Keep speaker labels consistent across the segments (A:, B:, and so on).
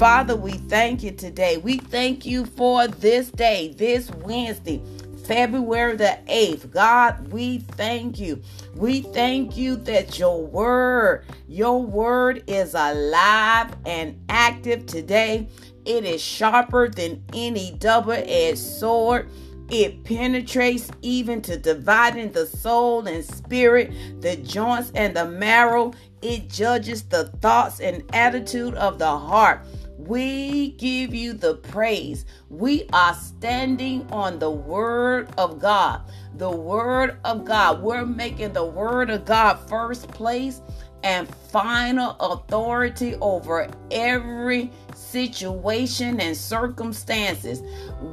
A: Father, we thank you today. We thank you for this day, this Wednesday. February the 8th. God, we thank you. We thank you that your word, your word is alive and active today. It is sharper than any double edged sword. It penetrates even to dividing the soul and spirit, the joints and the marrow. It judges the thoughts and attitude of the heart. We give you the praise. We are standing on the word of God. The word of God. We're making the word of God first place and final authority over every situation and circumstances.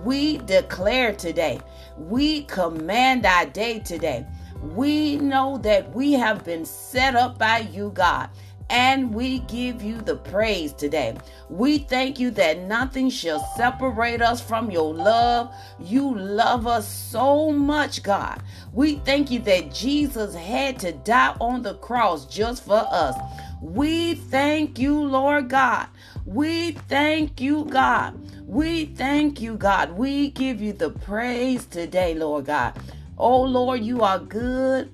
A: We declare today, we command our day today. We know that we have been set up by you, God and we give you the praise today. We thank you that nothing shall separate us from your love. You love us so much, God. We thank you that Jesus had to die on the cross just for us. We thank you, Lord God. We thank you, God. We thank you, God. We give you the praise today, Lord God. Oh, Lord, you are good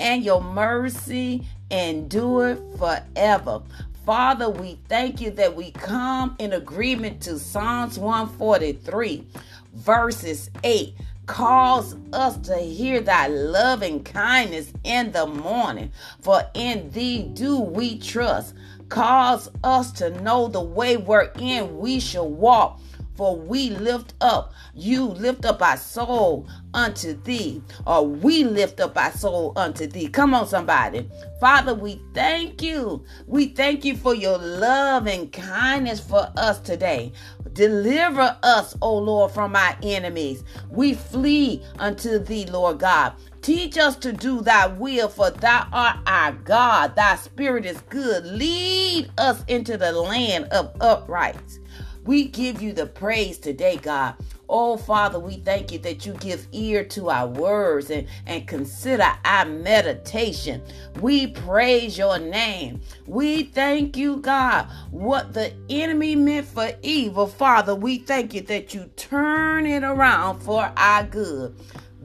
A: and your mercy endure forever. Father, we thank you that we come in agreement to Psalms 143, verses 8. Cause us to hear thy loving kindness in the morning, for in thee do we trust. Cause us to know the way wherein we shall walk for we lift up, you lift up our soul unto thee, or we lift up our soul unto thee. Come on, somebody. Father, we thank you. We thank you for your love and kindness for us today. Deliver us, O Lord, from our enemies. We flee unto thee, Lord God. Teach us to do thy will, for thou art our God. Thy spirit is good. Lead us into the land of uprights. We give you the praise today, God. Oh, Father, we thank you that you give ear to our words and, and consider our meditation. We praise your name. We thank you, God. What the enemy meant for evil, Father, we thank you that you turn it around for our good.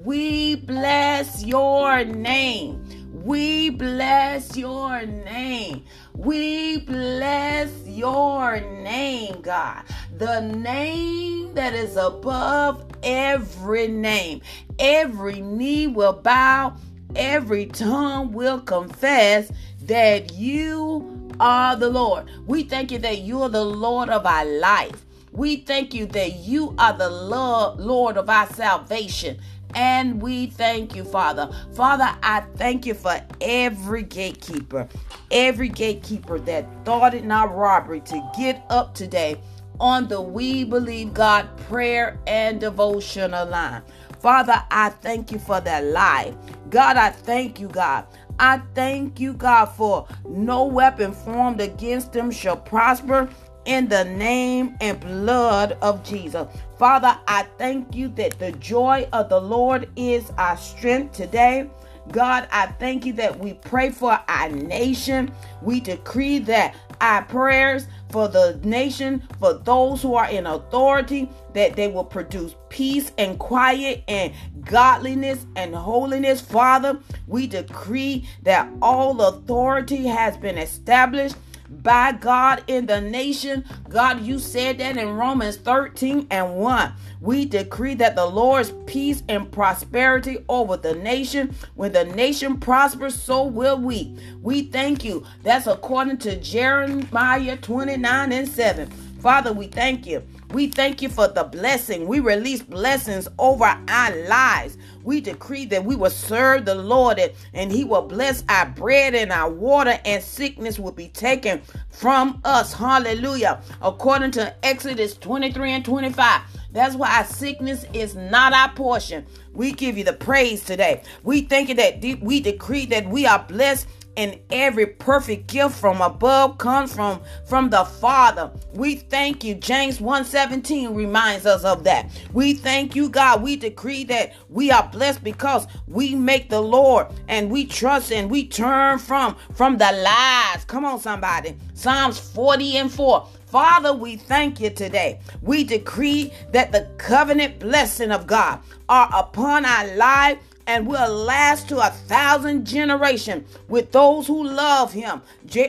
A: We bless your name. We bless your name. We bless your name, God. The name that is above every name. Every knee will bow, every tongue will confess that you are the Lord. We thank you that you are the Lord of our life. We thank you that you are the Lord of our salvation. And we thank you, Father. Father, I thank you for every gatekeeper, every gatekeeper that thought it not robbery to get up today on the We Believe God prayer and devotional line. Father, I thank you for that life. God, I thank you, God. I thank you, God, for no weapon formed against them shall prosper in the name and blood of Jesus. Father, I thank you that the joy of the Lord is our strength today. God, I thank you that we pray for our nation. We decree that our prayers for the nation, for those who are in authority, that they will produce peace and quiet and godliness and holiness. Father, we decree that all authority has been established by God in the nation. God, you said that in Romans 13 and 1. We decree that the Lord's peace and prosperity over the nation. When the nation prospers, so will we. We thank you. That's according to Jeremiah 29 and 7. Father, we thank you. We thank you for the blessing. We release blessings over our lives. We decree that we will serve the Lord and He will bless our bread and our water, and sickness will be taken from us. Hallelujah. According to Exodus 23 and 25. That's why our sickness is not our portion. We give you the praise today. We thank you that we decree that we are blessed and every perfect gift from above comes from from the father. We thank you. James 1:17 reminds us of that. We thank you god. We decree that we are blessed because we make the lord and we trust and we turn from from the lies. Come on somebody. Psalms 40 and 4 Father, we thank you today. We decree that the covenant blessing of God are upon our life and will last to a thousand generation with those who love him.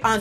A: On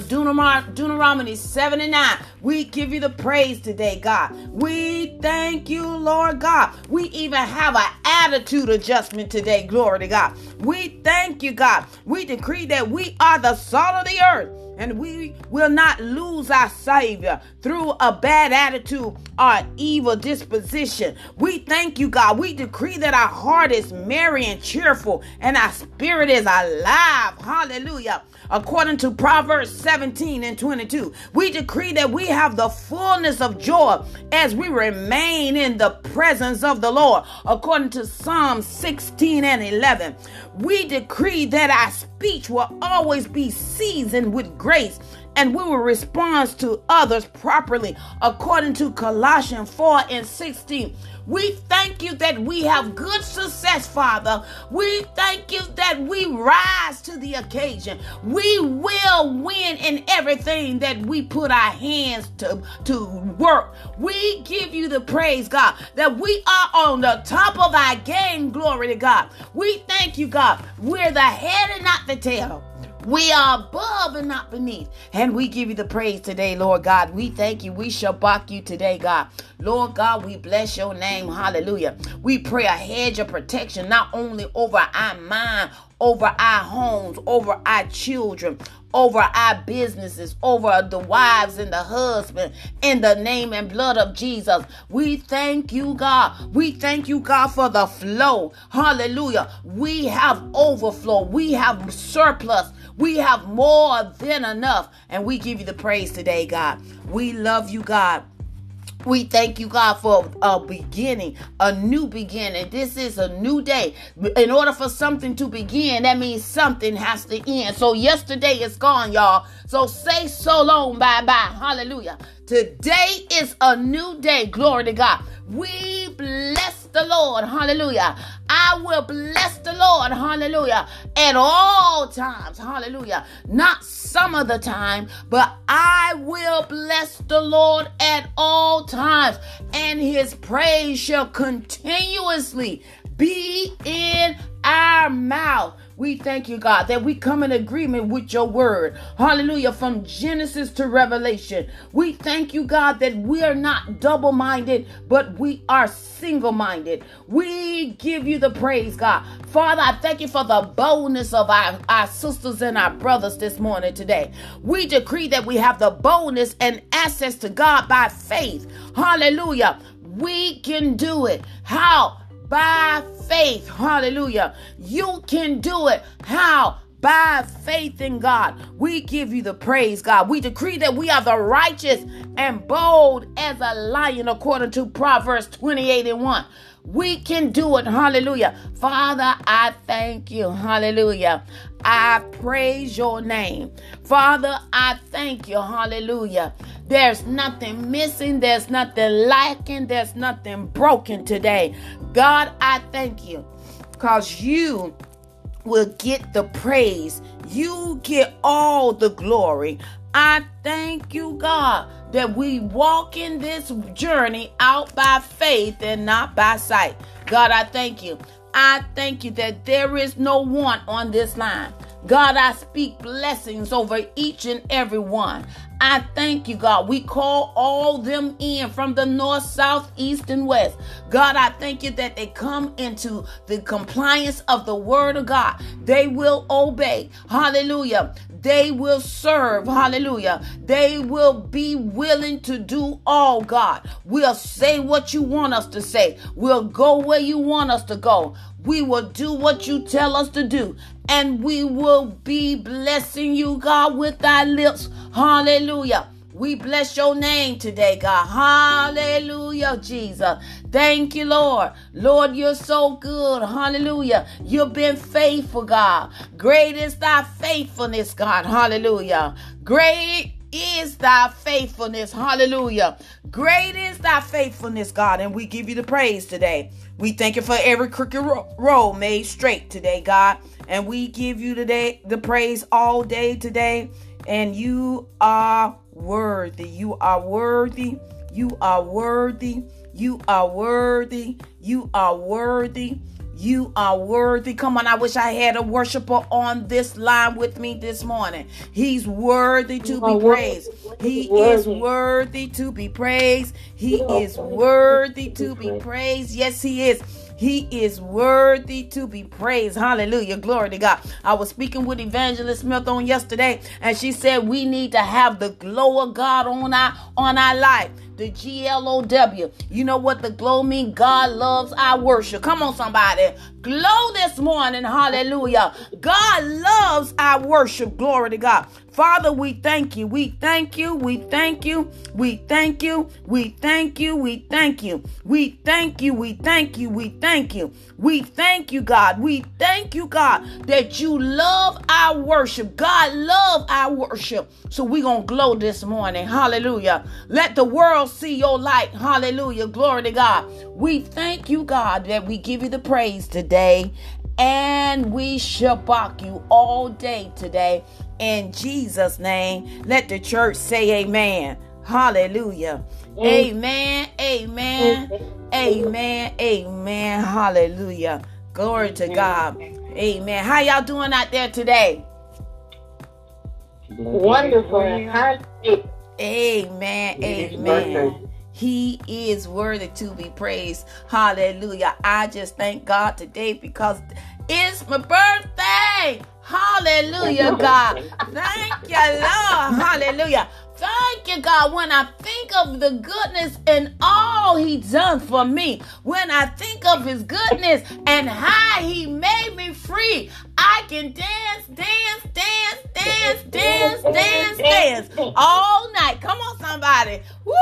A: Deuteronomy 7 and 9, we give you the praise today, God. We thank you, Lord God. We even have an attitude adjustment today, glory to God. We thank you, God. We decree that we are the salt of the earth and we will not lose our Savior through a bad attitude or evil disposition. We thank you, God. We decree that our heart is merry and cheerful and our spirit is alive. Hallelujah according to Proverbs 17 and 22. We decree that we have the fullness of joy as we remain in the presence of the Lord, according to Psalm 16 and 11. We decree that our speech will always be seasoned with grace and we will respond to others properly according to Colossians 4 and 16. We thank you that we have good success, Father. We thank you that we rise to the occasion. We will win in everything that we put our hands to, to work. We give you the praise, God, that we are on the top of our game. Glory to God. We thank you, God. We're the head and not the tail. We are above and not beneath. And we give you the praise today, Lord God. We thank you. We shabach you today, God. Lord God, we bless your name. Hallelujah. We pray a hedge of protection not only over our mind, over our homes, over our children, over our businesses, over the wives and the husband, in the name and blood of Jesus. We thank you, God. We thank you, God, for the flow. Hallelujah. We have overflow. We have surplus. We have more than enough. And we give you the praise today, God. We love you, God. We thank you, God, for a beginning, a new beginning. This is a new day. In order for something to begin, that means something has to end. So yesterday is gone, y'all. So say so long, bye bye. Hallelujah. Today is a new day. Glory to God. We bless the Lord. Hallelujah. I will bless the Lord. Hallelujah. At all times. Hallelujah. Not some of the time, but I will bless the Lord at all times, and his praise shall continuously be in our mouth. We thank you, God, that we come in agreement with your word. Hallelujah. From Genesis to Revelation. We thank you, God, that we are not double minded, but we are single minded. We give you the praise, God. Father, I thank you for the boldness of our, our sisters and our brothers this morning today. We decree that we have the boldness and access to God by faith. Hallelujah. We can do it. How? By faith. Hallelujah. You can do it. How? by faith in God. We give you the praise, God. We decree that we are the righteous and bold as a lion, according to Proverbs 28 and 1. We can do it. Hallelujah. Father, I thank you. Hallelujah. I praise your name. Father, I thank you. Hallelujah. There's nothing missing, there's nothing lacking, there's nothing broken today. God, I thank you because you will get the praise. You get all the glory. I thank you, God, that we walk in this journey out by faith and not by sight. God, I thank you. I thank you that there is no want on this line. God, I speak blessings over each and every one. I thank you, God. We call all them in from the north, south, east, and west. God, I thank you that they come into the compliance of the word of God. They will obey. Hallelujah. They will serve. Hallelujah. They will be willing to do all, God. We'll say what you want us to say. We'll go where you want us to go. We will do what you tell us to do. And we will be blessing you, God, with our lips. Hallelujah. We bless your name today, God. Hallelujah, Jesus. Thank you, Lord. Lord, you're so good. Hallelujah. You've been faithful, God. Great is thy faithfulness, God. Hallelujah. Great is thy faithfulness. Hallelujah. Great is thy faithfulness, God. And we give you the praise today. We thank you for every crooked road made straight today, God. And we give you today the praise all day today And you are worthy. You are worthy. You are worthy. You are worthy. You are worthy. You are worthy. Come on, I wish I had a worshiper on this line with me this morning. He's worthy to be praised. He is worthy to be praised. He is worthy to be praised. Yes, he is. He is worthy to be praised. Hallelujah. Glory to God. I was speaking with Evangelist Smith on yesterday, and she said we need to have the glow of God on our on our life the G L O W. You know what the glow mean? God loves our worship. Come on, somebody. Glow this morning. Hallelujah. God loves our worship. Glory to God. Father, we thank you. We thank you. We thank you. We thank you. We thank you. We thank you. We thank you. We thank you. We thank you. We thank you, God. We thank you, God, that you love our worship. God love our worship. So we going to glow this morning. Hallelujah. Let the world see your light. Hallelujah. Glory to God. We thank you, God, that we give you the praise today and we shabach you all day today in Jesus' name. Let the church say amen. Hallelujah. Amen. Amen. Amen. Amen. Hallelujah. Glory to God. Amen. How y'all doing out there today?
B: Wonderful.
A: Amen. Amen. He is worthy to be praised. Hallelujah. I just thank God today because it's my birthday. Hallelujah, God. Thank you, Lord. Hallelujah. Thank you, God. When I think of the goodness and all He done for me, when I think of His goodness and how He made me free, I can dance, dance, dance, dance, dance, dance, dance all night. Come on, somebody. Woo!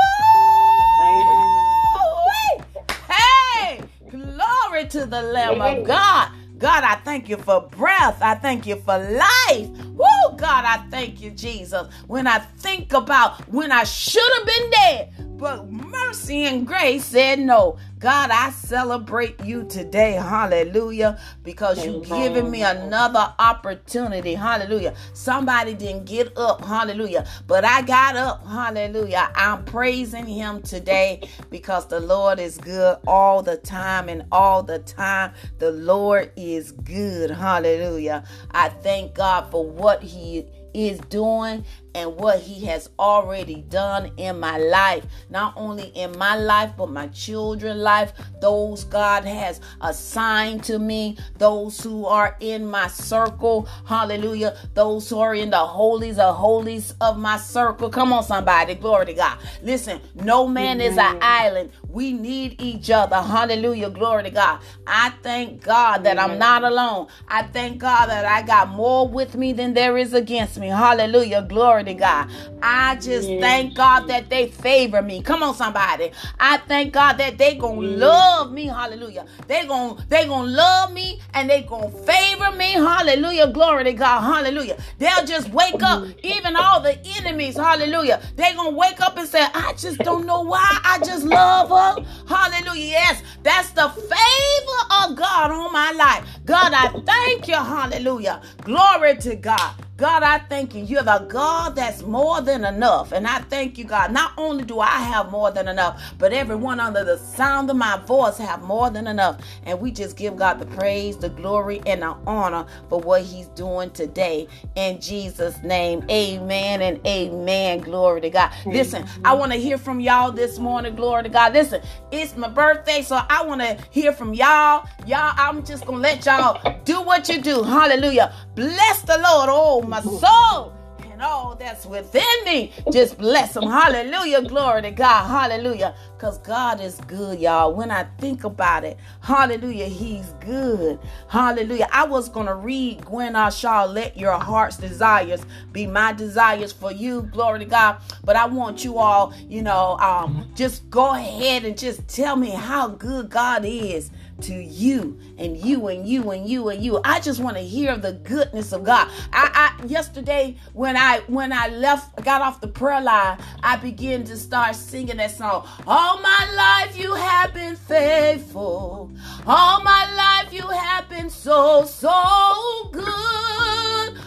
A: Hey, glory to the Lamb of God. God, I thank you for breath. I thank you for life. Woo, God, I thank you, Jesus. When I think about when I should have been dead, but mercy and grace said no. God, I celebrate you today. Hallelujah. Because you've given me another opportunity. Hallelujah. Somebody didn't get up. Hallelujah. But I got up. Hallelujah. I'm praising him today because the Lord is good all the time and all the time the Lord is good. Hallelujah. I thank God for what he is doing and what he has already done in my life. Not only in my life but my children's life. Those god has assigned to me. Those who are in my circle. Hallelujah. Those who are in the holies of holies of my circle. Come on somebody. Glory to god. Listen no man mm-hmm. is an island. We need each other. Hallelujah. Glory to god. I thank god that i'm not alone. I thank god that i got more with me than there is against me. Hallelujah. Glory Glory to God. I just yes. thank God that they favor me. Come on, somebody. I thank God that they gonna yes. love me. Hallelujah. They gonna they gonna love me and they gonna favor me. Hallelujah. Glory to God. Hallelujah. They'll just wake up, even all the enemies. Hallelujah. They gonna wake up and say, I just don't know why. I just love her. Hallelujah. Yes, that's the favor of God on my life. God, I thank you. Hallelujah. Glory to God. God, I thank you. You're the God that's more than enough. And I thank you, God. Not only do I have more than enough, but everyone under the sound of my voice have more than enough. And we just give God the praise, the glory, and the honor for what he's doing today. In Jesus' name, amen and amen. Glory to God. Listen, I want to hear from y'all this morning. Glory to God. Listen, it's my birthday, so I want to hear from y'all. Y'all, I'm just going to let y'all do what you do. Hallelujah. Bless the Lord, oh my soul and all that's within me. Just bless him. Hallelujah. Glory to God. Hallelujah. Because God is good, y'all. When I think about it, hallelujah, he's good. Hallelujah. I was going to read Gwen Shaw, let your heart's desires be my desires for you. Glory to God. But I want you all, you know, um, just go ahead and just tell me how good God is to you and you and you and you and you. I just want to hear the goodness of God. I, I yesterday when I when I left got off the prayer line, I began to start singing that song. All my life you have been faithful. All my life you have been so so good.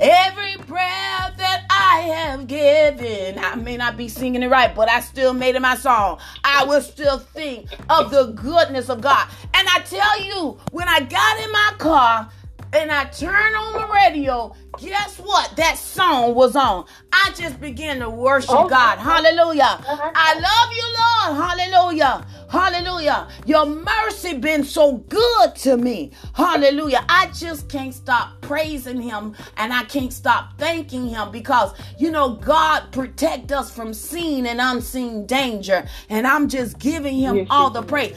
A: Every prayer that I have given. I may not be singing it right, but I still made it my song. I will still think of the goodness of God. And I tell you, when I got in my car, and I turned on the radio, guess what? That song was on. I just began to worship oh, God. Hallelujah. Uh-huh. I love you, Lord. Hallelujah. Hallelujah. Your mercy been so good to me. Hallelujah. I just can't stop praising him and I can't stop thanking him because you know God protect us from seen and unseen danger and I'm just giving him yes, all the praise.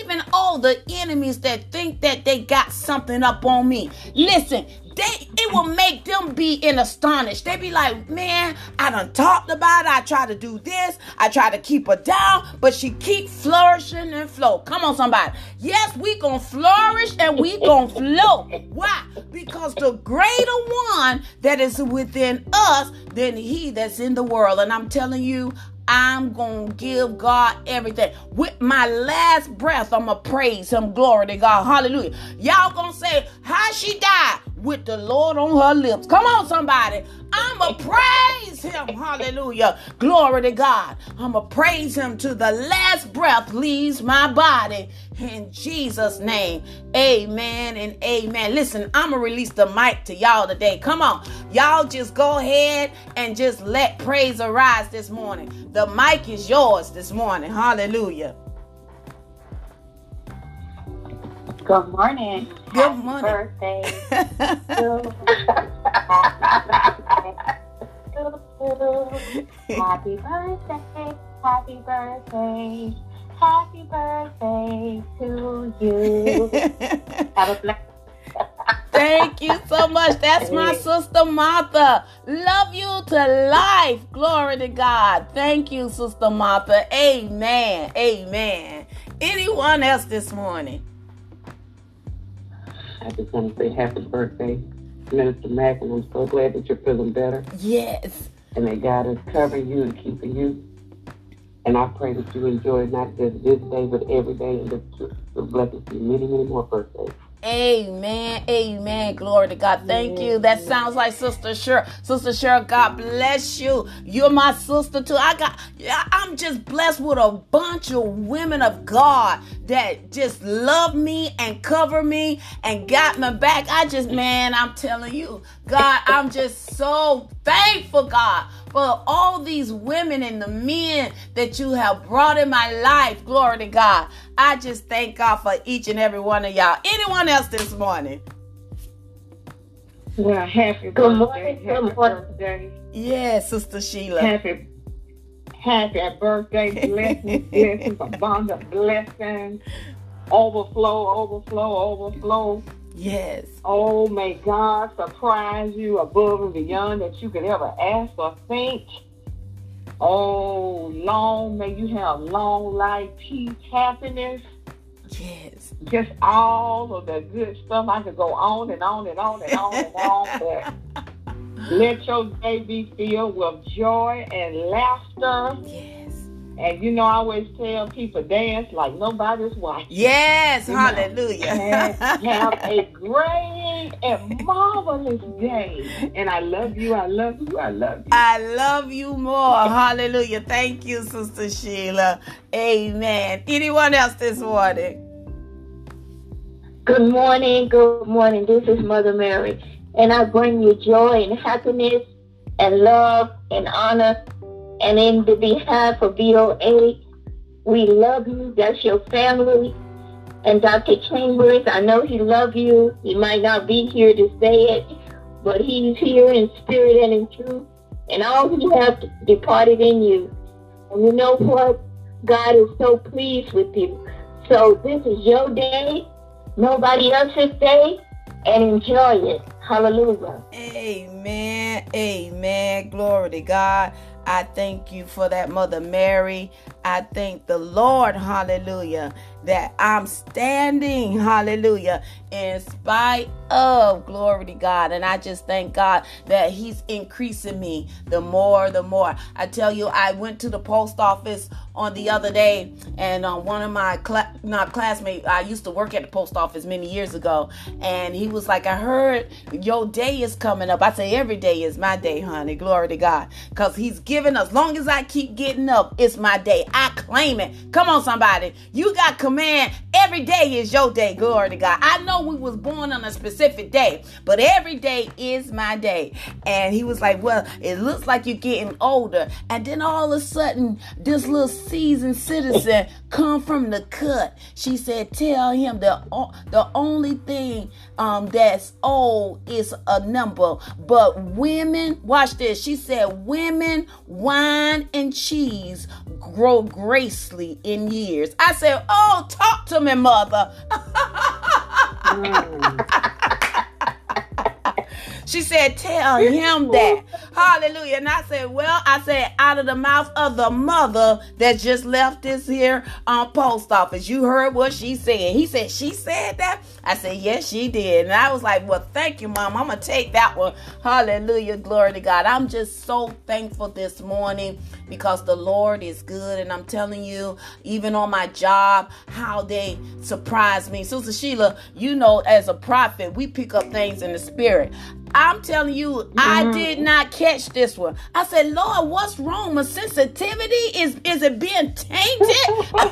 A: Even all the enemies that think that they got something up on me. Listen, they it will make them be in astonished. They be like, man, I done talked about it. I try to do this. I try to keep her down, but she keep flourishing and flow. Come on, somebody. Yes, we gonna flourish and we gonna flow. Why? Because the greater one that is within us than he that's in the world. And I'm telling you, I'm going to give God everything. With my last breath, I'm going to praise him. Glory to God. Hallelujah. Y'all going to say, how she died? With the Lord on her lips. Come on, somebody. I'm going to praise him. Hallelujah. Glory to God. I'm going to praise him to the last breath leaves my body. In Jesus' name, amen and amen. Listen, I'm going to release the mic to y'all today. Come on. Y'all just go ahead and just let praise arise this morning. The mic is yours this morning. Hallelujah.
B: Good morning.
A: Good Happy morning.
B: Birthday. Happy birthday. Happy birthday. Happy birthday to you. Have a blessed
A: Thank you so much. That's my sister Martha. Love you to life. Glory to God. Thank you, sister Martha. Amen. Amen. Anyone else this morning?
C: I just want to say happy birthday, Minister Mack, and I'm so glad that you're feeling better.
A: Yes.
C: And that God is covering you and keeping you. And I pray that you enjoy not just this day, but every day, and that the blessings you many, many more birthdays.
A: Amen. Amen. Glory to God. Thank you. That sounds like Sister Cheryl. Sister Cheryl, God bless you. You're my sister too. I got I'm just blessed with a bunch of women of God that just love me and cover me and got my back. I just, man, I'm telling you, God, I'm just so thankful, God, for all these women and the men that you have brought in my life. Glory to God. I just thank God for each and every one of y'all. Anyone else this morning?
C: Well, happy Good morning. Happy Good morning. birthday.
A: Yes, Sister Sheila.
C: Happy happy birthday, blessings, blessings, abundant blessings, overflow, overflow, overflow.
A: Yes.
C: Oh, may God surprise you above and beyond that you could ever ask or think. Oh, long may you have long life, peace, happiness.
A: Yes.
C: Just all of the good stuff. I could go on and on and on and on and on. But let your day be filled with joy and laughter.
A: Yes.
C: And you know, I always tell people dance like nobody's watching.
A: Yes, you hallelujah.
C: have, have a great and marvelous day. And I love you, I love you, I love you. I
A: love you more. hallelujah. Thank you, Sister Sheila. Amen. Anyone else this morning?
B: Good morning, good morning. This is Mother Mary. And I bring you joy and happiness and love and honor and in the behalf of VOA, we love you. That's your family. And Dr. Chambers, I know he loves you. He might not be here to say it, but he's here in spirit and in truth. And all he has departed in you. And you know what? God is so pleased with you. So this is your day, nobody else's day, and enjoy it. Hallelujah.
A: Amen. Amen. Glory to God. I thank you for that, Mother Mary. I thank the Lord, hallelujah, that I'm standing, hallelujah, in spite of glory to God. And I just thank God that He's increasing me the more, the more. I tell you, I went to the post office on the other day, and uh, one of my cl- not classmates, I used to work at the post office many years ago, and he was like, I heard your day is coming up. I say, every day is my day, honey. Glory to God. Because He's giving us, long as I keep getting up, it's my day. I claim it. Come on, somebody. You got command. Every day is your day. Glory to God. I know we was born on a specific day, but every day is my day. And he was like, Well, it looks like you're getting older. And then all of a sudden, this little seasoned citizen come from the cut. She said, Tell him the, the only thing um, that's old is a number. But women, watch this. She said, Women, wine, and cheese grow gracefully in years. I said, Oh, talk to me, mother. she said, Tell him that. Hallelujah. And I said, Well, I said, out of the mouth of the mother that just left this here um, post office. You heard what she said. He said, She said that? I said, Yes, she did. And I was like, Well, thank you, Mom. I'm going to take that one. Hallelujah. Glory to God. I'm just so thankful this morning because the Lord is good. And I'm telling you, even on my job, how they surprise me. Sister Sheila, you know, as a prophet, we pick up things in the spirit. I'm telling you, mm-hmm. I did not catch this one. I said, Lord, what's wrong? My sensitivity is is it being tainted?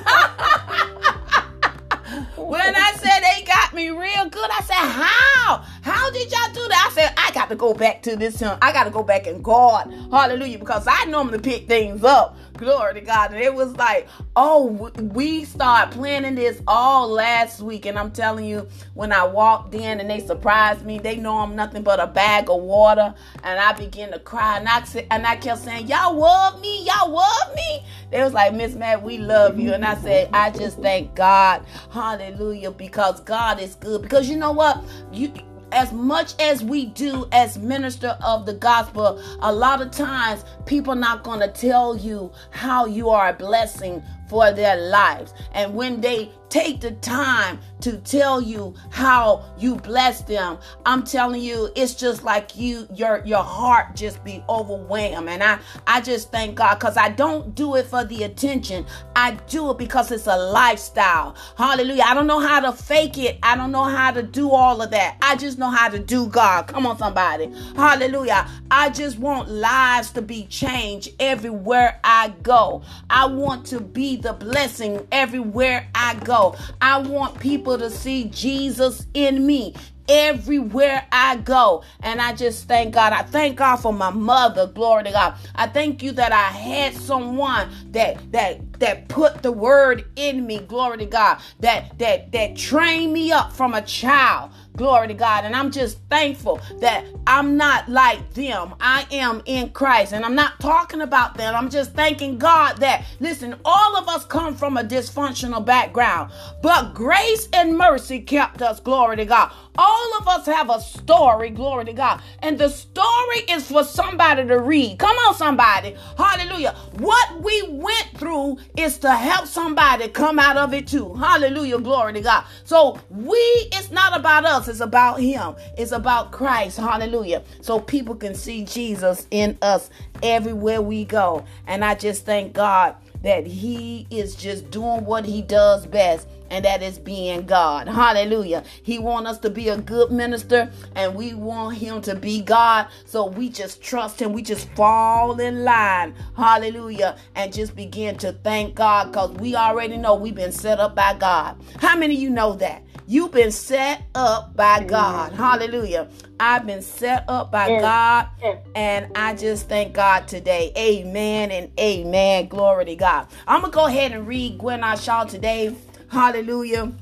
A: when I said they got me real good, I said, How? How did y'all do that? I said, I got to go back to this. I got to go back and guard. Hallelujah. Because I normally pick things up. Glory to God. And it was like, oh, we start planning this all last week. And I'm telling you, when I walked in and they surprised me, they know I'm nothing but a bag of water. And I began to cry. And I, and I kept saying, y'all love me. Y'all love me. They was like, Miss Mack, we love you. And I said, I just thank God. Hallelujah. Because God is good. Because you know what? You as much as we do as minister of the gospel, a lot of times people not going to tell you how you are a blessing for their lives. And when they take the time to tell you how you bless them, I'm telling you, it's just like you, your your heart just be overwhelmed. And I I just thank God because I don't do it for the attention. I do it because it's a lifestyle. Hallelujah. I don't know how to fake it. I don't know how to do all of that. I just know how to do God. Come on, somebody. Hallelujah. I just want lives to be changed everywhere I go. I want to be the blessing everywhere I go. I want people to see Jesus in me everywhere I go. And I just thank God. I thank God for my mother. Glory to God. I thank you that I had someone that that that put the word in me. Glory to God. That that that trained me up from a child. Glory to God. And I'm just thankful that I'm not like them. I am in Christ. And I'm not talking about them. I'm just thanking God that, listen, all of us come from a dysfunctional background, but grace and mercy kept us. Glory to God. All of us have a story, glory to God. And the story is for somebody to read. Come on, somebody. Hallelujah. What we went through is to help somebody come out of it too. Hallelujah. Glory to God. So we, it's not about us, it's about Him. It's about Christ. Hallelujah. So people can see Jesus in us everywhere we go. And I just thank God that He is just doing what He does best and that is being God. Hallelujah. He want us to be a good minister and we want him to be God. So we just trust him. We just fall in line. Hallelujah. And just begin to thank God because we already know we've been set up by God. How many of you know that? You've been set up by God. Hallelujah. I've been set up by God. And I just thank God today. Amen and amen. Glory to God. I'm going to go ahead and read Gwen Shaw today. Hallelujah.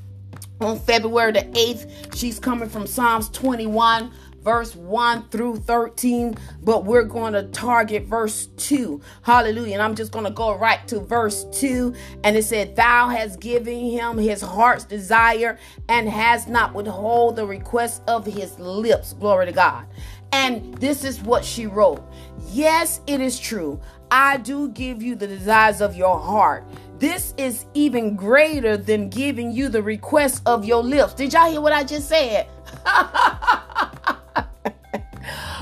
A: On February the 8th, she's coming from Psalms 21 verse 1 through 13, but we're going to target verse 2. Hallelujah. And I'm just going to go right to verse 2. And it said, Thou hast given him his heart's desire and has not withhold the request of his lips. Glory to God. And this is what she wrote Yes, it is true. I do give you the desires of your heart. This is even greater than giving you the request of your lips. Did y'all hear what I just said?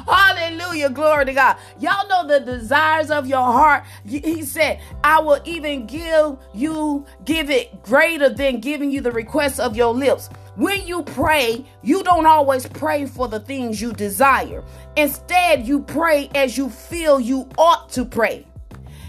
A: Hallelujah. Glory to God. Y'all know the desires of your heart. He said, I will even give you, give it greater than giving you the request of your lips. When you pray, you don't always pray for the things you desire. Instead, you pray as you feel you ought to pray.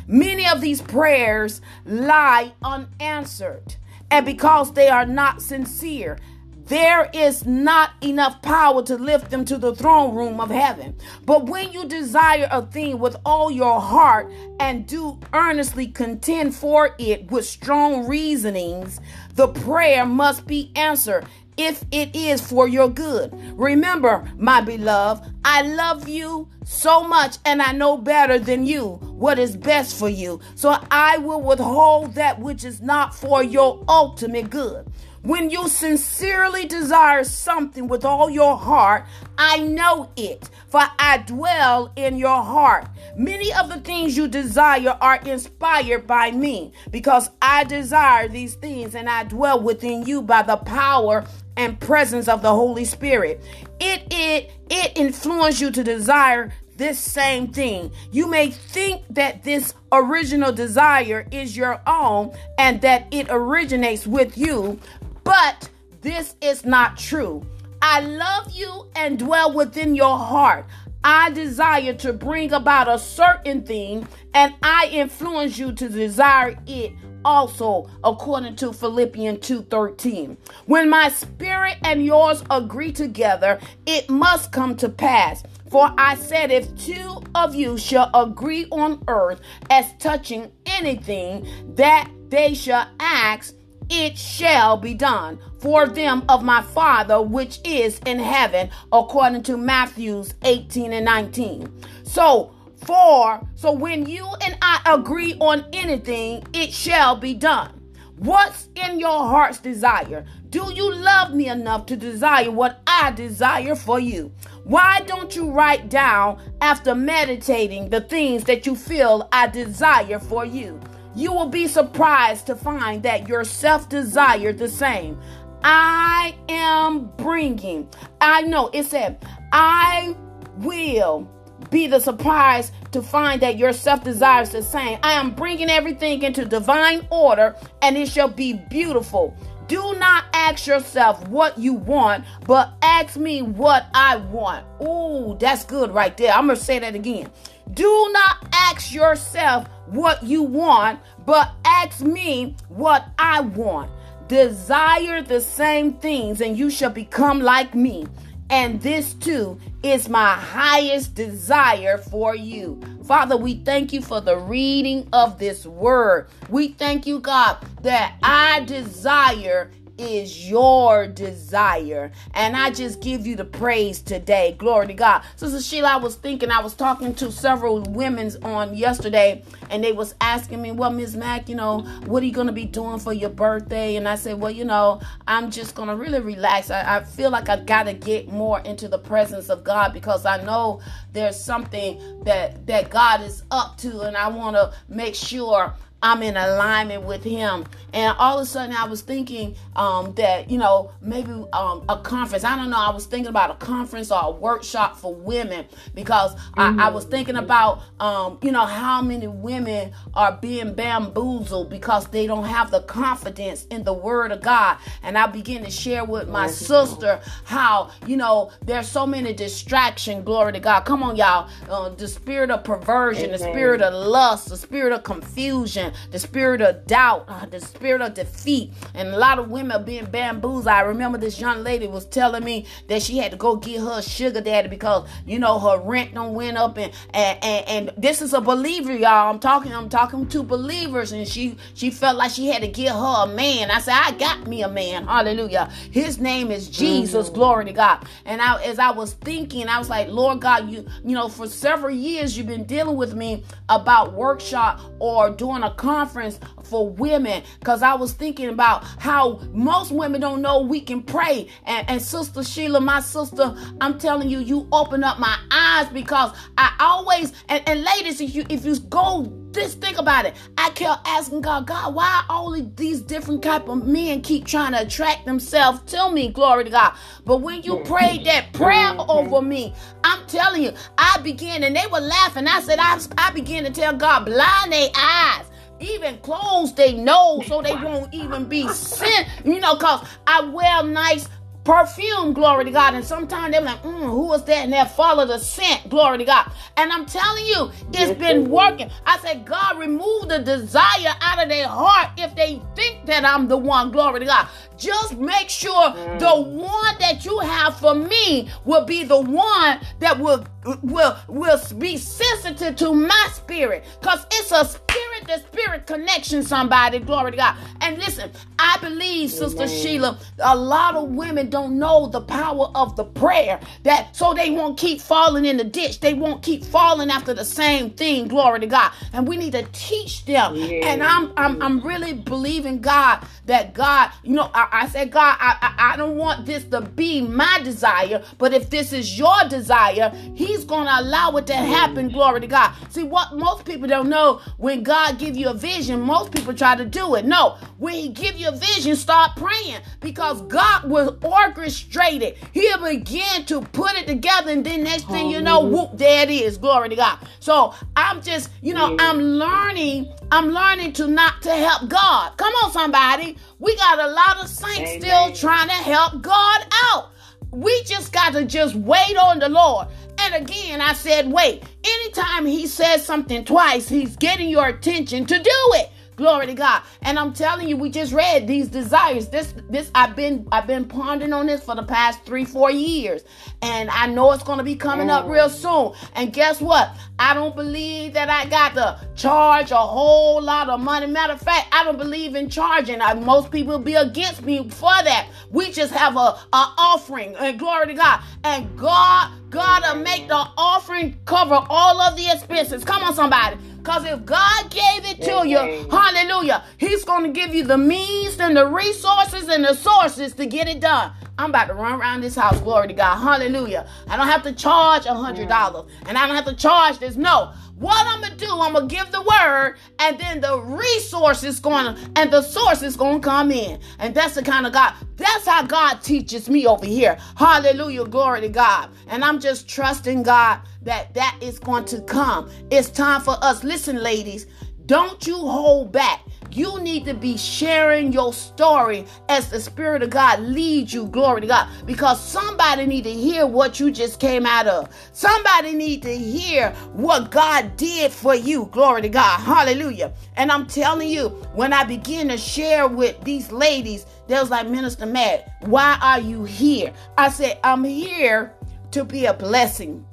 A: Many of these prayers lie unanswered, and because they are not sincere, there is not enough power to lift them to the throne room of heaven. But when you desire a thing with all your heart and do earnestly contend for it with strong reasonings, the prayer must be answered if it is for your good. Remember, my beloved, I love you so much and I know better than you what is best for you. So I will withhold that which is not for your ultimate good. When you sincerely desire something with all your heart, I know it, for I dwell in your heart. Many of the things you desire are inspired by me, because I desire these things and I dwell within you by the power and presence of the Holy Spirit. It it it influences you to desire this same thing. You may think that this original desire is your own and that it originates with you, but this is not true. I love you and dwell within your heart. I desire to bring about a certain thing, and I influence you to desire it also according to Philippians 2:13. When my spirit and yours agree together, it must come to pass. For I said, if two of you shall agree on earth as touching anything that they shall ask, it shall be done for them of my Father which is in heaven, according to Matthews 18 and 19. So, for so when you and I agree on anything, it shall be done. What's in your heart's desire? Do you love me enough to desire what I desire for you? Why don't you write down after meditating the things that you feel I desire for you? You will be surprised to find that your self desire the same. I am bringing, I know it said, I will be the surprise to find that your self desires the same. I am bringing everything into divine order and it shall be beautiful. Do not ask yourself what you want, but ask me what I want. Ooh, that's good right there. I'm going to say that again. Do not ask yourself what you want, but ask me what I want. Desire the same things, and you shall become like me. And this too is my highest desire for you. Father, we thank you for the reading of this word. We thank you, God, that I desire is your desire. And I just give you the praise today. Glory to God. Sister Sheila, I was thinking, I was talking to several women on yesterday, and they was asking me, well, Ms. Mack, you know, what are you to be doing for your birthday? And I said, well, you know, I'm just to really relax. I, I feel like I got to get more into the presence of God because I know there's something that, that God is up to, and I want to make sure I'm in alignment with him. And all of a sudden, I was thinking um, that, you know, maybe um, a conference. I don't know. I was thinking about a conference or a workshop for women because mm-hmm. I, I, was thinking about, um, you know, how many women are being bamboozled because they don't have the confidence in the word of God. And I begin to share with my sister how, you know, there's so many distractions. Glory to God. Come on, y'all. Uh, the spirit of perversion, Amen. the spirit of lust, the spirit of confusion the spirit of doubt, uh, the spirit of defeat. And a lot of women are being bamboozled. I remember this young lady was telling me that she had to go get her sugar daddy because, you know, her rent don't went up and and, and, and this is a believer, y'all. I'm talking, I'm talking to believers, and she she felt like she had to get her a man. I said, I got me a man. Hallelujah. His name is Jesus. Mm-hmm. Glory to God. And I as I was thinking, I was like, Lord God, you you know, for several years you've been dealing with me about workshop or doing a conference for women because I was thinking about how most women don't know we can pray. And, and Sister Sheila, my sister, I'm telling you, you open up my eyes because I always and, and ladies, if you if you go just think about it. I kept asking God, God, why all these different type of men keep trying to attract themselves to me? Glory to God. But when you prayed that prayer over me, I'm telling you, I began, and they were laughing. I said, I, I began to tell God, blind their eyes even close they nose so they won't even be sent. You know, cause I wear nice perfume, glory to God. And sometimes they're like, mm, who was that? And they follow the scent, glory to God. And I'm telling you, it's been working. I said, God, remove the desire out of their heart if they think that I'm the one, glory to God. Just make sure mm. the one that you have for me will be the one that will will will be sensitive to my spirit. Because it's a spirit to spirit connection somebody. Glory to god. And listen i believe sister Amen. sheila a lot of women don't know the power of the prayer. That so they won't keep falling in the ditch. They won't keep falling after the same thing. Glory to god. And we need to teach them. Yeah. and i'm i'm i'm really believing god that god you know i, I said god I, I i don't want this to be my desire but if this is your desire He's going to allow it to happen. Glory to God. See, what most people don't know, when God give you a vision, most people try to do it. No, when he give you a vision, start praying because God will orchestrate it. He'll begin to put it together and then next thing you know, whoop, there it is. Glory to God. So I'm just, you know, I'm learning, I'm learning to not to help God. Come on, somebody. We got a lot of saints Amen. still trying to help God out. We just got to just wait on the Lord. And again, I said, wait. Anytime he says something twice, he's getting your attention to do it. Glory to God. And I'm telling you, we just read these desires. This, this, I've been, I've been pondering on this for the past three, four years. And I know it's going to be coming up real oh. soon. And guess what? I don't believe that I got to charge a whole lot of money. Matter of fact, I don't believe in charging. I, most people be against me for that. We just have a, a offering. And glory to God. And God, God will make the offering cover all of the expenses. Come on, somebody. Because if God gave it to mm-hmm. you, hallelujah, He's going to give you the means and the resources and the sources to get it done. I'm about to run around this house, glory to God, hallelujah. I don't have to charge a hundred dollars, mm-hmm. and I don't have to charge this. No, what I'm gonna do, I'm gonna give the word, and then the resource is gonna and the source is gonna come in. And that's the kind of God, that's how God teaches me over here. Hallelujah, glory to God. And I'm just trusting God that that is going to come. It's time for us. Listen, ladies, don't you hold back. You need to be sharing your story as the Spirit of God leads you. Glory to God. Because somebody need to hear what you just came out of. Somebody need to hear what God did for you. Glory to God. Hallelujah. And I'm telling you, when I begin to share with these ladies, they was like, Minister Mack, why are you here? I said, I'm here to be a blessing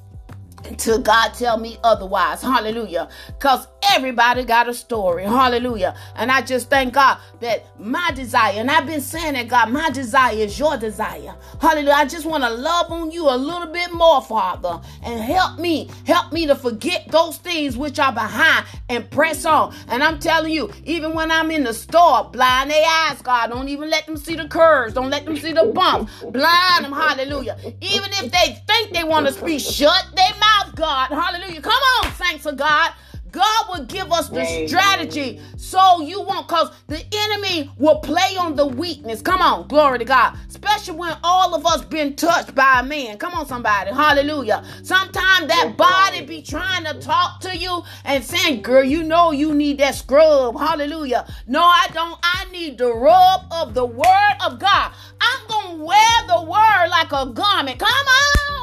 A: until God tell me otherwise. Hallelujah. Because everybody got a story. Hallelujah. And I just thank God that my desire, and I've been saying that, God, my desire is your desire. Hallelujah. I just want to love on you a little bit more, Father, and help me, help me to forget those things which are behind and press on. And I'm telling you, even when I'm in the store, blind their eyes, God, don't even let them see the curves, don't let them see the bumps. Blind them, hallelujah. Even if they think they want to speak, shut their mouth, God. Hallelujah. Come on, thanks of God. God will give us the strategy so you won't, because the enemy will play on the weakness. Come on, glory to God. Especially when all of us been touched by a man. Come on, somebody. Hallelujah. Sometimes that body be trying to talk to you and saying, girl, you know you need that scrub. Hallelujah. No, I don't. I need the rub of the word of God. I'm going to wear the word like a garment. Come on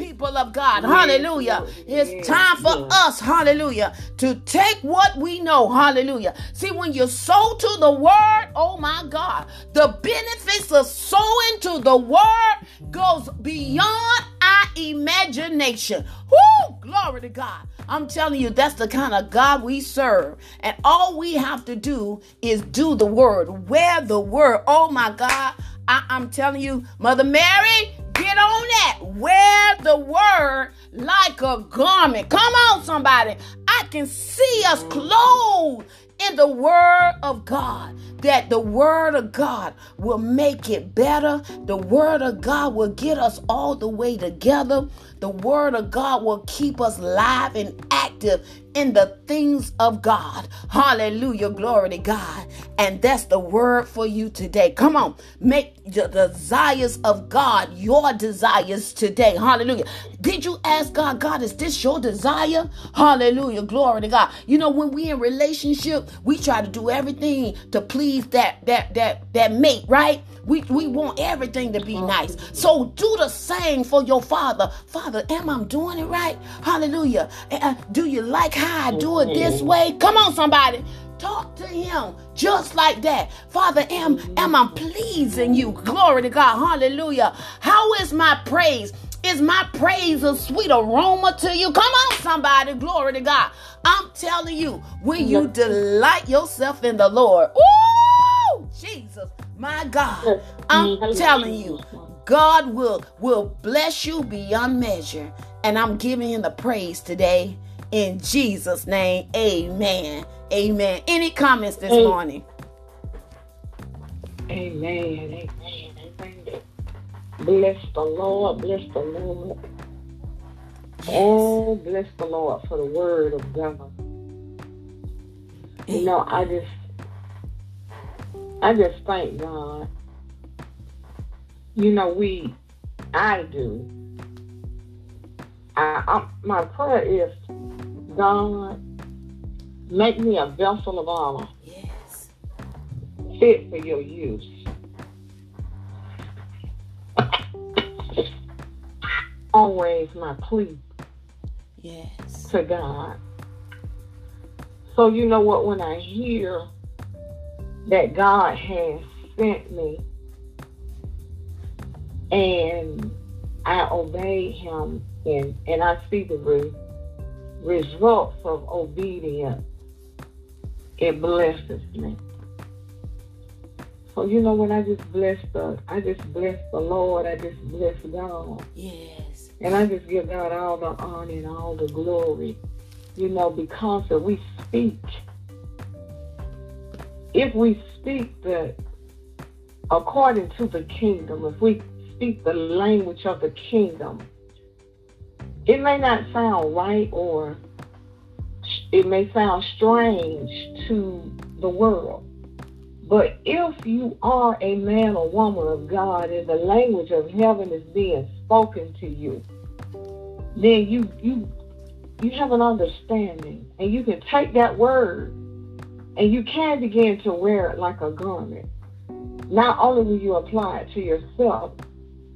A: people of God. Hallelujah. It's time for us, hallelujah, to take what we know. Hallelujah. See, when you sow to the word, oh my God, the benefits of sowing to the word goes beyond our imagination. Whoo! Glory to God. I'm telling you, that's the kind of God we serve. And all we have to do is do the word, wear the word. Oh my God. I, am telling you, Mother Mary, Get on that. Wear the word like a garment. Come on, somebody. I can see us clothed in the Word of God. That the Word of God will make it better. The Word of God will get us all the way together. The Word of God will keep us live and active in the things of God. Hallelujah. Glory to God. And that's the word for you today. Come on. Make the desires of God your desires today. Hallelujah. Did you ask God, God, is this your desire? Hallelujah. Glory to God. You know, when we in relationship, we try to do everything to please that that that that mate, right? We we want everything to be nice. So do the same for your father. Father, am I doing it right? Hallelujah. Uh, do you like how I do it this way? Come on, somebody. Talk to him just like that. Father, am, am I pleasing you? Glory to God. Hallelujah. How is my praise? Is my praise a sweet aroma to you? Come on, somebody. Glory to God. I'm telling you, when you delight yourself in the Lord, Ooh, Jesus, my God, I'm mm, telling you, God will will bless you beyond measure. And I'm giving him the praise today in Jesus' name. Amen. Amen. Any comments this
C: Amen.
A: morning?
C: Amen. Amen. Amen. Bless the Lord. Bless the Lord. Oh, bless the Lord for the word of God. You know, I just, I just thank God. You know, we, I do. I, I my prayer is, God, make me a vessel of honor,
A: Yes.
C: fit for your use. Always my plea
A: Yes.
C: to God. So you know what? When I hear that God has sent me and I obey Him and and I see the re- results of obedience, it blesses me. So you know when I just bless the I just bless the Lord, I just bless God.
A: Yes.
C: And I just give God all the honor and all the glory, you know, because if we speak, if we speak the according to the kingdom, if we speak the language of the kingdom, it may not sound right or it may sound strange to the world. But if you are a man or woman of God and the language of heaven is being spoken to you, then you you you have an understanding and you can take that word and you can begin to wear it like a garment. Not only will you apply it to yourself,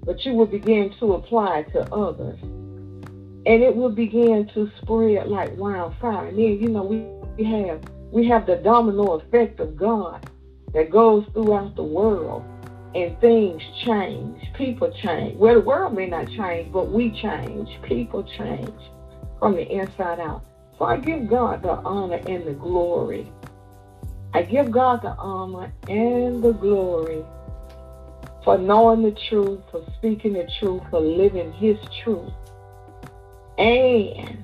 C: but you will begin to apply it to others. And it will begin to spread like wildfire. And then, you know, we, have we have the domino effect of God that goes throughout the world and things change. People change. Well, the world may not change, but we change. People change from the inside out. So I give God the honor and the glory. I give God the honor and the glory for knowing the truth, for speaking the truth, for living His truth, and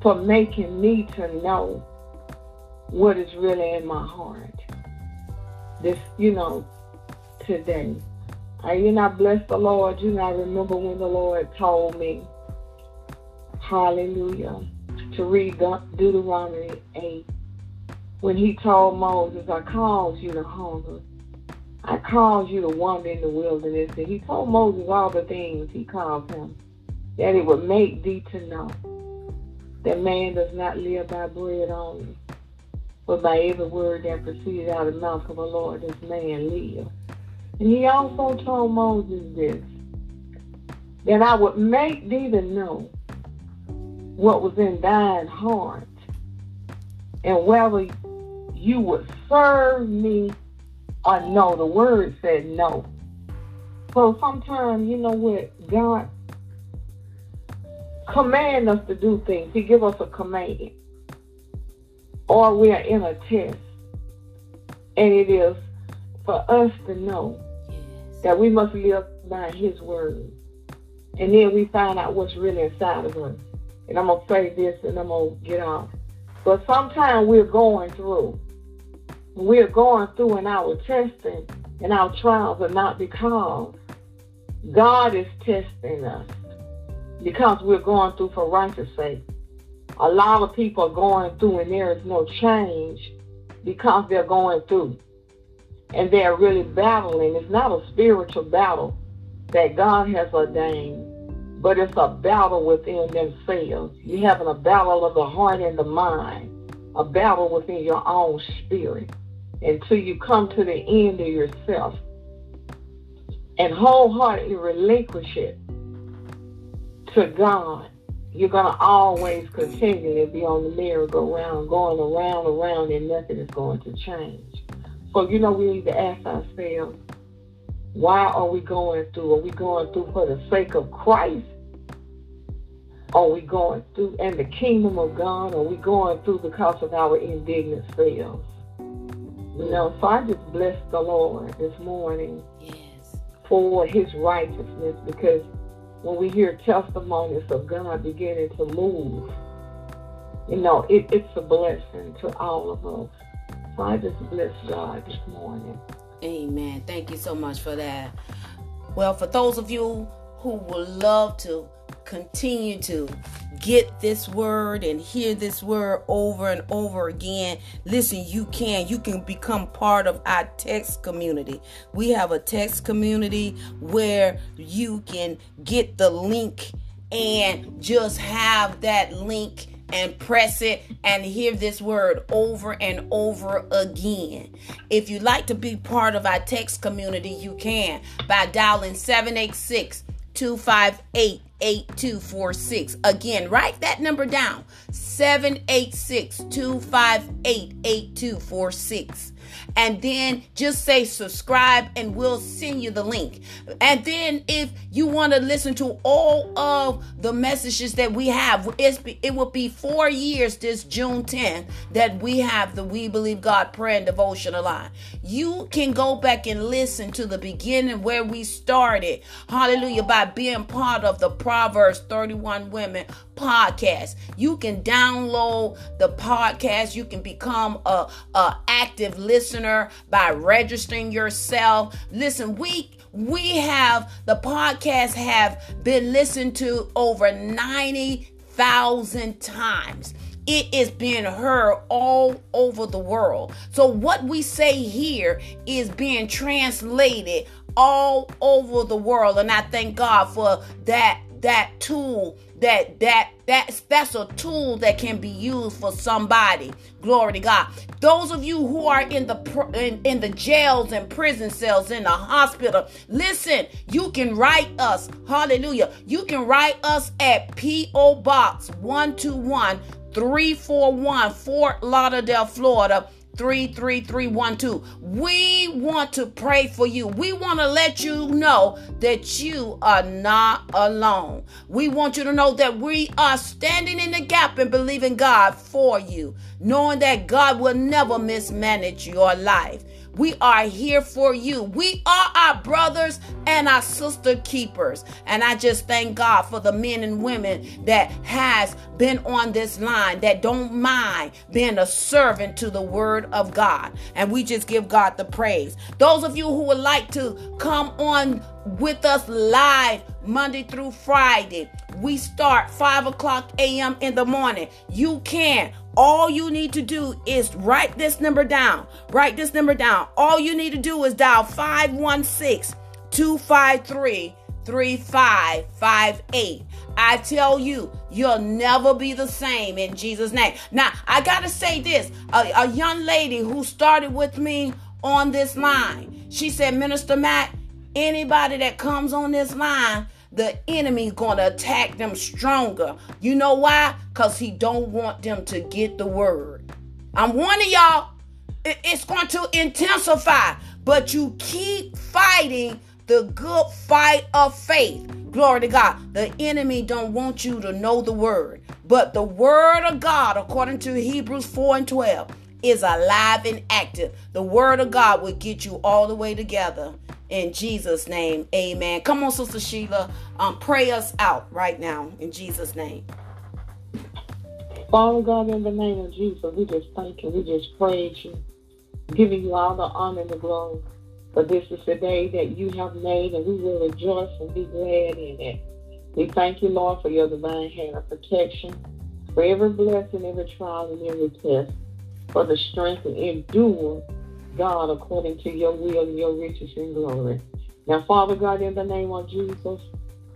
C: for making me to know what is really in my heart. This, you know, today. I you not bless the Lord. You not remember when the Lord told me, Hallelujah, to read Deuteronomy 8. When he told Moses, I caused you to hunger. I caused you to wander in the wilderness. And he told Moses all the things he caused him. That it would make thee to know that man does not live by bread only, but by every word that proceeded out of the mouth of the Lord does man live. And he also told Moses this, that I would make thee to know what was in thine heart, and whether you would serve me or no. The word said no. So sometimes, you know what, God command us to do things. He give us a command. Or we are in a test. And it is for us to know that we must live by his word. And then we find out what's really inside of us. and I'm gonna say this and I'm gonna get off. But sometimes we're going through. We're going through in our testing and our trials are not because God is testing us. Because we're going through for righteous sake. A lot of people are going through and there is no change because they're going through. And they're really battling. It's not a spiritual battle that God has ordained but it's a battle within themselves. You're having a battle of the heart and the mind, a battle within your own spirit until you come to the end of yourself and wholeheartedly relinquish it to God. You're going to always continually be on the merry-go-round, going around, around, and nothing is going to change. So, you know, we need to ask ourselves, why are we going through? Are we going through for the sake of Christ? Are we going through and the kingdom of God? Are we going through because of our indignant selves? You know, so I just bless the Lord this morning
A: yes.
C: for his righteousness because when we hear testimonies of God beginning to move, you know, it, it's a blessing to all of us. So I just bless God this morning.
A: Amen. Thank you so much for that. Well, for those of you who would love to continue to get this word and hear this word over and over again, listen, you can. You can become part of our text community. We have a text community where you can get the link and just have that link and press it and hear this word over and over again. If you'd like to be part of our text community, you can by dialing 786 258 8246. Again, write that number down 786 258 8246 and then just say subscribe and we'll send you the link. And then if you want to listen to all of the messages that we have, it will be four years this June 10th that we have the We Believe God prayer and devotional line. You can go back and listen to the beginning where we started. Hallelujah. By being part of the Proverbs 31 Women podcast. You can download the podcast. You can become a, a active listener by registering yourself. Listen, we we have the podcast have been listened to over 90,000 times. It is being heard all over the world. So, what we say here is being translated all over the world. And I thank God for that that tool that that that's that's a tool that can be used for somebody. Glory to god. Those of you who are in the in, in the jails and prison cells in the hospital listen you can write us hallelujah you can write us at po box 121 341 fort lauderdale florida 33312. We want to pray for you. We want to let you know that you are not alone. We want you to know that we are standing in the gap and believing God for you, knowing that God will never mismanage your life. We are here for you. We are our brothers and our sister keepers. And I just thank God for the men and women that has been on this line that don't mind being a servant to the word of God. And we just give God the praise. Those of you who would like to come on with us live Monday through Friday. We start 5 o'clock a.m. in the morning. You can. All you need to do is write this number down. Write this number down. All you need to do is dial 516 253 3558. I tell you, you'll never be the same in Jesus' name. Now, I got to say this a, a young lady who started with me on this line, she said, Minister Mack, Anybody that comes on this line, the enemy's going to attack them stronger. You know why? Because he don't want them to get the word. I'm warning y'all, it's going to intensify, but you keep fighting the good fight of faith. Glory to God. The enemy don't want you to know the word. But the word of God, according to Hebrews 4 and 12, is alive and active. The word of God will get you all the way together. In Jesus' name, amen. Come on, Sister Sheila. Um, pray us out right now in Jesus' name.
C: Father God, in the name of Jesus, we just thank you. We just praise you, giving you all the honor and the glory. For this is the day that you have made, and we will rejoice and be glad in it. We thank you, Lord, for your divine hand of protection, for every blessing, every trial, and every test, for the strength to endure, God, according to your will and your riches and glory. Now, Father God, in the name of Jesus,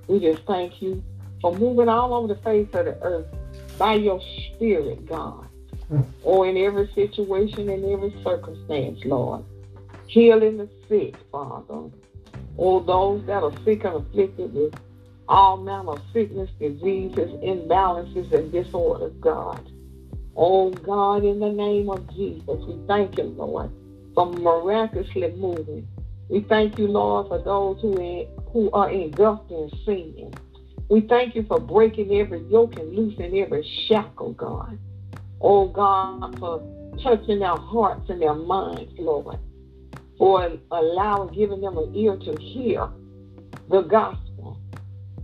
C: we just thank you for moving all over the face of the earth by your spirit, God. Or in every situation, in every circumstance, Lord. Healing the sick, Father. Or those that are sick and afflicted with all manner of sickness, diseases, imbalances, and disorders, God. Oh God, in the name of Jesus, we thank you, Lord, for miraculously moving. We thank you, Lord, for those who, in, who are engulfed in sin. We thank you for breaking every yoke and loosing every shackle, God. Oh God, for touching their hearts and their minds, Lord. For allowing, giving them an ear to hear the gospel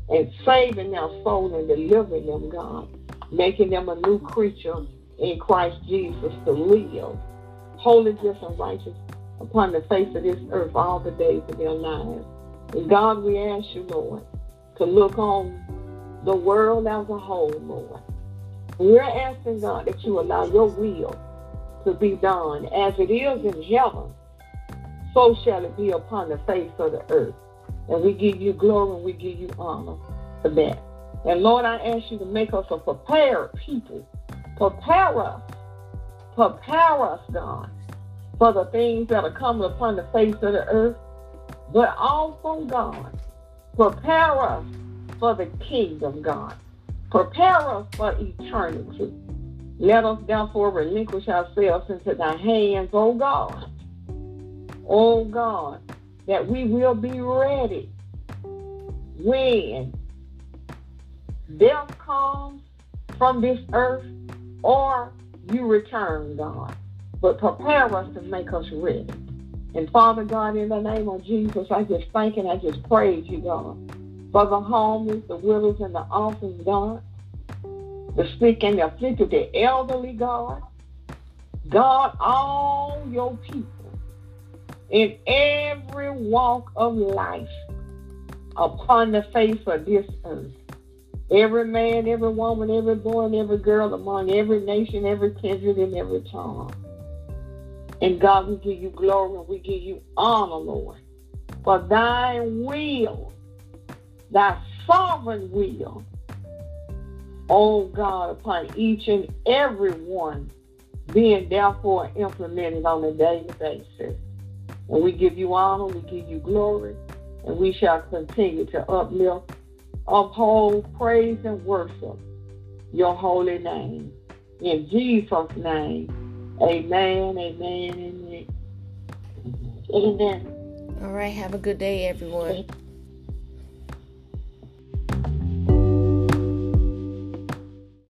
C: and saving their soul and delivering them, God. Making them a new creature in Christ Jesus to live holy, just, and righteous upon the face of this earth all the days of their lives. And God, we ask you, Lord, to look on the world as a whole, Lord. We're asking, God, that you allow your will to be done as it is in heaven, so shall it be upon the face of the earth. And we give you glory and we give you honor for that. And Lord, I ask you to make us a prepared people. Prepare us. Prepare us, God, for the things that are coming upon the face of the earth. But also, God, prepare us for the kingdom, God. Prepare us for eternity. Let us therefore relinquish ourselves into thy hands, O God. O God, that we will be ready when death comes from this earth or you return, God. But prepare us to make us ready. And Father God, in the name of Jesus, I just thank and I just praise you, God, for the homeless, the widows, and the orphans, God, the sick and the afflicted, the elderly, God. God, all your people in every walk of life upon the face of this earth. Every man, every woman, every boy, and every girl among every nation, every kindred, and every tongue. And God, we give you glory and we give you honor, Lord. For thy will, thy sovereign will, oh God, upon each and every one being therefore implemented on a daily basis. And we give you honor, we give you glory, and we shall continue to uplift, uphold, praise, and worship your holy name. In Jesus' name. Amen, amen, amen. Amen.
A: All right. Have a good day, everyone.